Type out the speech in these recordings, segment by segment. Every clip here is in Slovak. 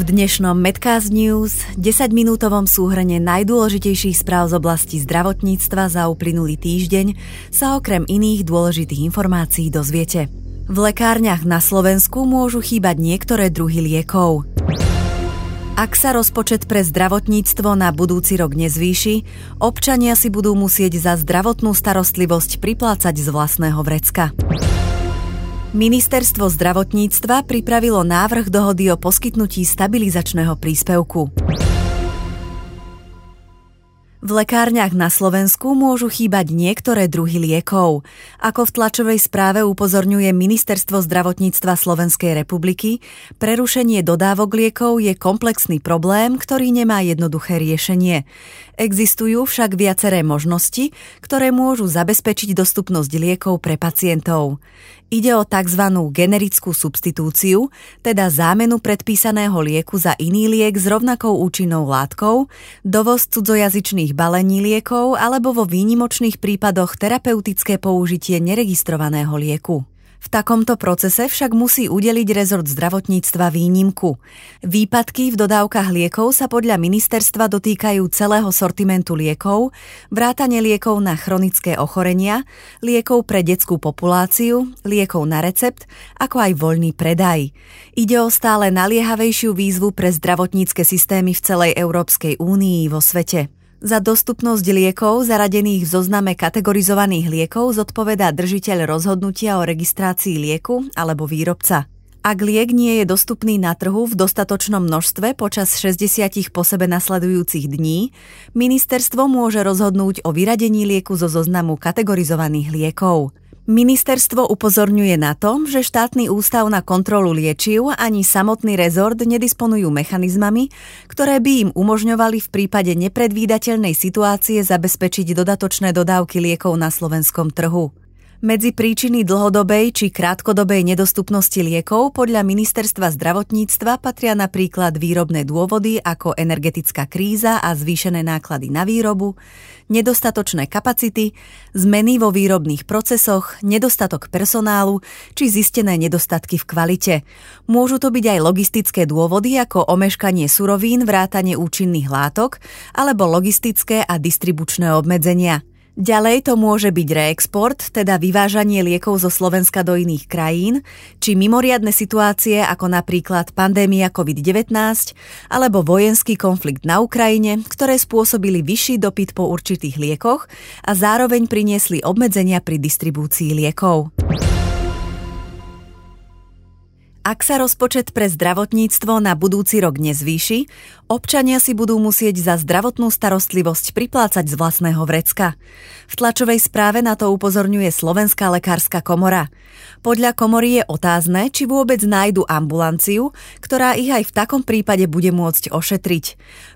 V dnešnom Medcast News 10-minútovom súhrne najdôležitejších správ z oblasti zdravotníctva za uplynulý týždeň sa okrem iných dôležitých informácií dozviete. V lekárniach na Slovensku môžu chýbať niektoré druhy liekov. Ak sa rozpočet pre zdravotníctvo na budúci rok nezvýši, občania si budú musieť za zdravotnú starostlivosť priplácať z vlastného vrecka. Ministerstvo zdravotníctva pripravilo návrh dohody o poskytnutí stabilizačného príspevku. V lekárniach na Slovensku môžu chýbať niektoré druhy liekov. Ako v tlačovej správe upozorňuje Ministerstvo zdravotníctva Slovenskej republiky, prerušenie dodávok liekov je komplexný problém, ktorý nemá jednoduché riešenie. Existujú však viaceré možnosti, ktoré môžu zabezpečiť dostupnosť liekov pre pacientov. Ide o tzv. generickú substitúciu, teda zámenu predpísaného lieku za iný liek s rovnakou účinnou látkou, dovoz cudzojazyčných balení liekov alebo vo výnimočných prípadoch terapeutické použitie neregistrovaného lieku. V takomto procese však musí udeliť rezort zdravotníctva výnimku. Výpadky v dodávkach liekov sa podľa ministerstva dotýkajú celého sortimentu liekov, vrátane liekov na chronické ochorenia, liekov pre detskú populáciu, liekov na recept, ako aj voľný predaj. Ide o stále naliehavejšiu výzvu pre zdravotnícke systémy v celej Európskej únii vo svete. Za dostupnosť liekov zaradených v zozname kategorizovaných liekov zodpovedá držiteľ rozhodnutia o registrácii lieku alebo výrobca. Ak liek nie je dostupný na trhu v dostatočnom množstve počas 60 po sebe nasledujúcich dní, ministerstvo môže rozhodnúť o vyradení lieku zo zoznamu kategorizovaných liekov. Ministerstvo upozorňuje na to, že štátny ústav na kontrolu liečiv ani samotný rezort nedisponujú mechanizmami, ktoré by im umožňovali v prípade nepredvídateľnej situácie zabezpečiť dodatočné dodávky liekov na slovenskom trhu. Medzi príčiny dlhodobej či krátkodobej nedostupnosti liekov podľa Ministerstva zdravotníctva patria napríklad výrobné dôvody ako energetická kríza a zvýšené náklady na výrobu, nedostatočné kapacity, zmeny vo výrobných procesoch, nedostatok personálu či zistené nedostatky v kvalite. Môžu to byť aj logistické dôvody ako omeškanie surovín, vrátanie účinných látok alebo logistické a distribučné obmedzenia. Ďalej to môže byť reexport, teda vyvážanie liekov zo Slovenska do iných krajín, či mimoriadne situácie ako napríklad pandémia COVID-19 alebo vojenský konflikt na Ukrajine, ktoré spôsobili vyšší dopyt po určitých liekoch a zároveň priniesli obmedzenia pri distribúcii liekov. Ak sa rozpočet pre zdravotníctvo na budúci rok nezvýši, občania si budú musieť za zdravotnú starostlivosť priplácať z vlastného vrecka. V tlačovej správe na to upozorňuje Slovenská lekárska komora. Podľa komory je otázne, či vôbec nájdu ambulanciu, ktorá ich aj v takom prípade bude môcť ošetriť.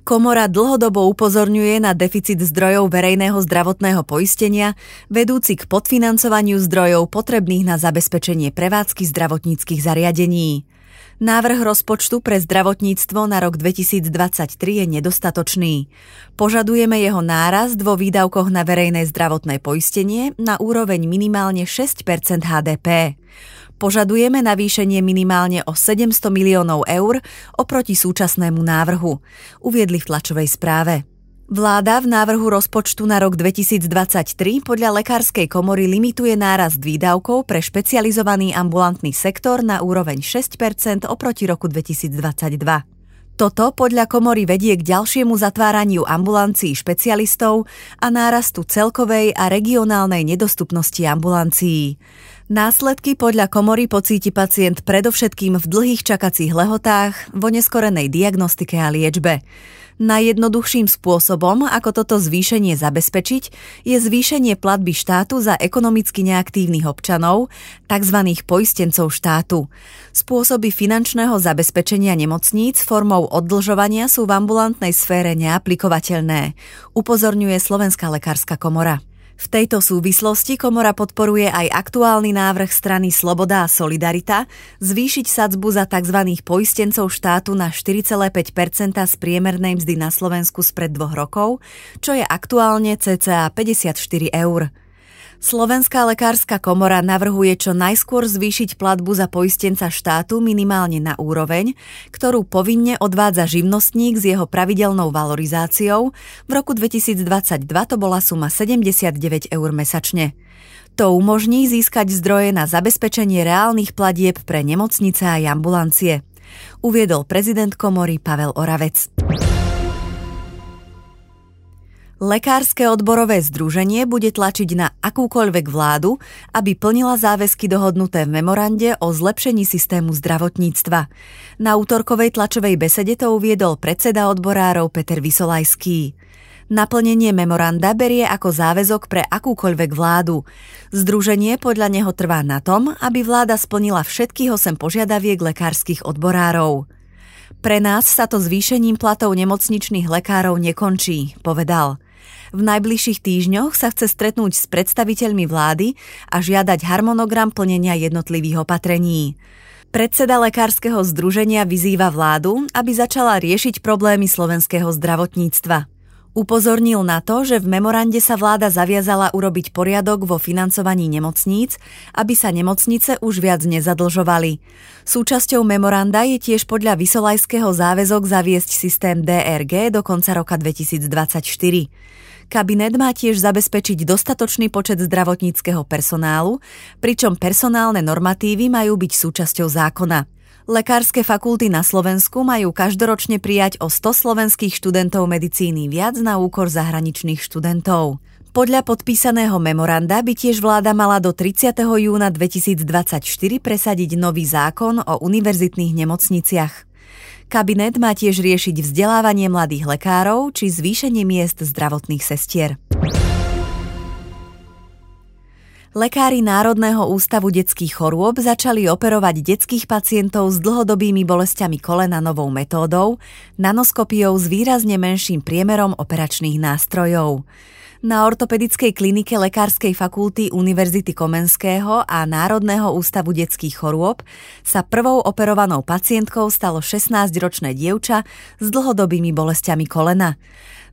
Komora dlhodobo upozorňuje na deficit zdrojov verejného zdravotného poistenia, vedúci k podfinancovaniu zdrojov potrebných na zabezpečenie prevádzky zdravotníckých zariadení. Návrh rozpočtu pre zdravotníctvo na rok 2023 je nedostatočný. Požadujeme jeho nárast vo výdavkoch na verejné zdravotné poistenie na úroveň minimálne 6% HDP. Požadujeme navýšenie minimálne o 700 miliónov eur oproti súčasnému návrhu, uviedli v tlačovej správe. Vláda v návrhu rozpočtu na rok 2023 podľa Lekárskej komory limituje nárast výdavkov pre špecializovaný ambulantný sektor na úroveň 6% oproti roku 2022. Toto podľa komory vedie k ďalšiemu zatváraniu ambulancií špecialistov a nárastu celkovej a regionálnej nedostupnosti ambulancií. Následky podľa komory pocíti pacient predovšetkým v dlhých čakacích lehotách, vo neskorenej diagnostike a liečbe. Najjednoduchším spôsobom, ako toto zvýšenie zabezpečiť, je zvýšenie platby štátu za ekonomicky neaktívnych občanov, tzv. poistencov štátu. Spôsoby finančného zabezpečenia nemocníc formou oddlžovania sú v ambulantnej sfére neaplikovateľné, upozorňuje Slovenská lekárska komora. V tejto súvislosti komora podporuje aj aktuálny návrh strany Sloboda a Solidarita zvýšiť sadzbu za tzv. poistencov štátu na 4,5 z priemernej mzdy na Slovensku spred dvoch rokov, čo je aktuálne cca 54 eur. Slovenská lekárska komora navrhuje čo najskôr zvýšiť platbu za poistenca štátu minimálne na úroveň, ktorú povinne odvádza živnostník s jeho pravidelnou valorizáciou. V roku 2022 to bola suma 79 eur mesačne. To umožní získať zdroje na zabezpečenie reálnych platieb pre nemocnice a ambulancie. Uviedol prezident komory Pavel Oravec. Lekárske odborové združenie bude tlačiť na akúkoľvek vládu, aby plnila záväzky dohodnuté v memorande o zlepšení systému zdravotníctva. Na útorkovej tlačovej besede to uviedol predseda odborárov Peter Vysolajský. Naplnenie memoranda berie ako záväzok pre akúkoľvek vládu. Združenie podľa neho trvá na tom, aby vláda splnila všetkých 8 požiadaviek lekárskych odborárov. Pre nás sa to zvýšením platov nemocničných lekárov nekončí, povedal. V najbližších týždňoch sa chce stretnúť s predstaviteľmi vlády a žiadať harmonogram plnenia jednotlivých opatrení. Predseda Lekárskeho združenia vyzýva vládu, aby začala riešiť problémy slovenského zdravotníctva. Upozornil na to, že v memorande sa vláda zaviazala urobiť poriadok vo financovaní nemocníc, aby sa nemocnice už viac nezadlžovali. Súčasťou memoranda je tiež podľa Vysolajského záväzok zaviesť systém DRG do konca roka 2024. Kabinet má tiež zabezpečiť dostatočný počet zdravotníckého personálu, pričom personálne normatívy majú byť súčasťou zákona. Lekárske fakulty na Slovensku majú každoročne prijať o 100 slovenských študentov medicíny viac na úkor zahraničných študentov. Podľa podpísaného memoranda by tiež vláda mala do 30. júna 2024 presadiť nový zákon o univerzitných nemocniciach. Kabinet má tiež riešiť vzdelávanie mladých lekárov či zvýšenie miest zdravotných sestier. Lekári Národného ústavu detských chorôb začali operovať detských pacientov s dlhodobými bolestiami kolena novou metódou, nanoskopiou s výrazne menším priemerom operačných nástrojov. Na ortopedickej klinike Lekárskej fakulty Univerzity Komenského a Národného ústavu detských chorôb sa prvou operovanou pacientkou stalo 16-ročné dievča s dlhodobými bolestiami kolena.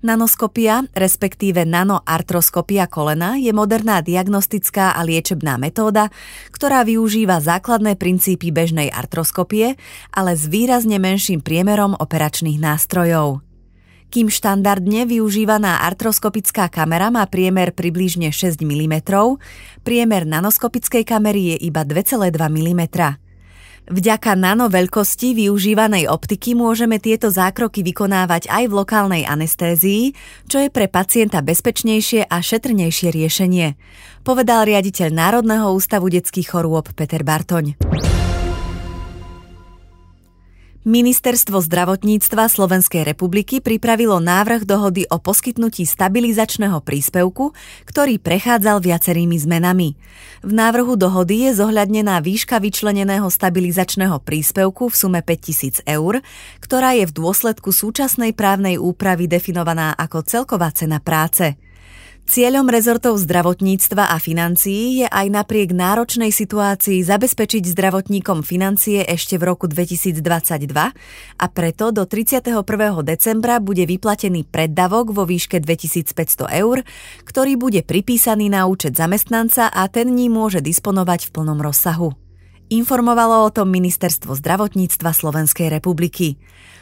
Nanoskopia, respektíve nanoartroskopia kolena, je moderná diagnostická a liečebná metóda, ktorá využíva základné princípy bežnej artroskopie, ale s výrazne menším priemerom operačných nástrojov. Kým štandardne využívaná artroskopická kamera má priemer približne 6 mm, priemer nanoskopickej kamery je iba 2,2 mm. Vďaka nanoveľkosti využívanej optiky môžeme tieto zákroky vykonávať aj v lokálnej anestézii, čo je pre pacienta bezpečnejšie a šetrnejšie riešenie, povedal riaditeľ Národného ústavu detských chorôb Peter Bartoň. Ministerstvo zdravotníctva Slovenskej republiky pripravilo návrh dohody o poskytnutí stabilizačného príspevku, ktorý prechádzal viacerými zmenami. V návrhu dohody je zohľadnená výška vyčleneného stabilizačného príspevku v sume 5000 eur, ktorá je v dôsledku súčasnej právnej úpravy definovaná ako celková cena práce. Cieľom rezortov zdravotníctva a financií je aj napriek náročnej situácii zabezpečiť zdravotníkom financie ešte v roku 2022 a preto do 31. decembra bude vyplatený preddavok vo výške 2500 eur, ktorý bude pripísaný na účet zamestnanca a ten ním môže disponovať v plnom rozsahu. Informovalo o tom Ministerstvo zdravotníctva Slovenskej republiky.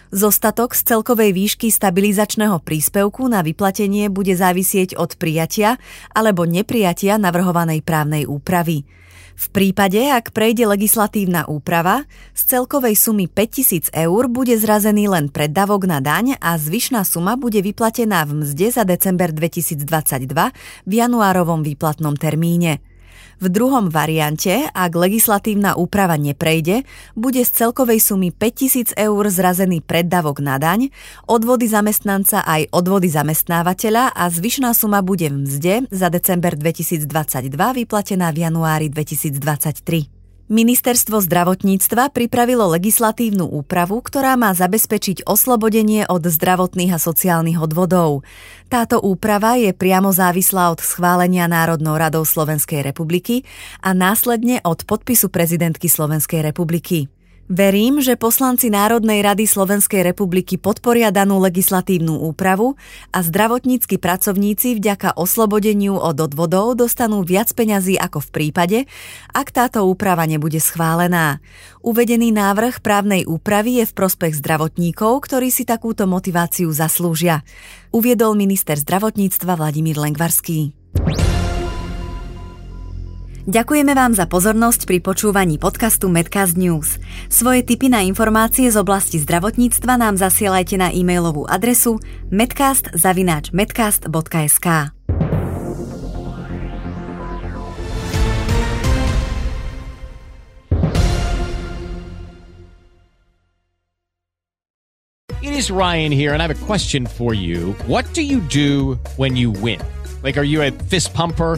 Zostatok z celkovej výšky stabilizačného príspevku na vyplatenie bude závisieť od prijatia alebo neprijatia navrhovanej právnej úpravy. V prípade, ak prejde legislatívna úprava, z celkovej sumy 5000 eur bude zrazený len preddavok na daň a zvyšná suma bude vyplatená v mzde za december 2022 v januárovom výplatnom termíne. V druhom variante, ak legislatívna úprava neprejde, bude z celkovej sumy 5000 eur zrazený preddavok na daň, odvody zamestnanca aj odvody zamestnávateľa a zvyšná suma bude v mzde za december 2022 vyplatená v januári 2023. Ministerstvo zdravotníctva pripravilo legislatívnu úpravu, ktorá má zabezpečiť oslobodenie od zdravotných a sociálnych odvodov. Táto úprava je priamo závislá od schválenia Národnou radou Slovenskej republiky a následne od podpisu prezidentky Slovenskej republiky. Verím, že poslanci Národnej rady Slovenskej republiky podporia danú legislatívnu úpravu a zdravotnícky pracovníci vďaka oslobodeniu od odvodov dostanú viac peňazí ako v prípade, ak táto úprava nebude schválená. Uvedený návrh právnej úpravy je v prospech zdravotníkov, ktorí si takúto motiváciu zaslúžia, uviedol minister zdravotníctva Vladimír Lengvarský. Ďakujeme vám za pozornosť pri počúvaní podcastu Medcast News. Svoje tipy na informácie z oblasti zdravotníctva nám zasielajte na e-mailovú adresu medcast.medcast.sk It is Ryan here and I have a question for you. What do you do when you win? Like are you a fist pumper?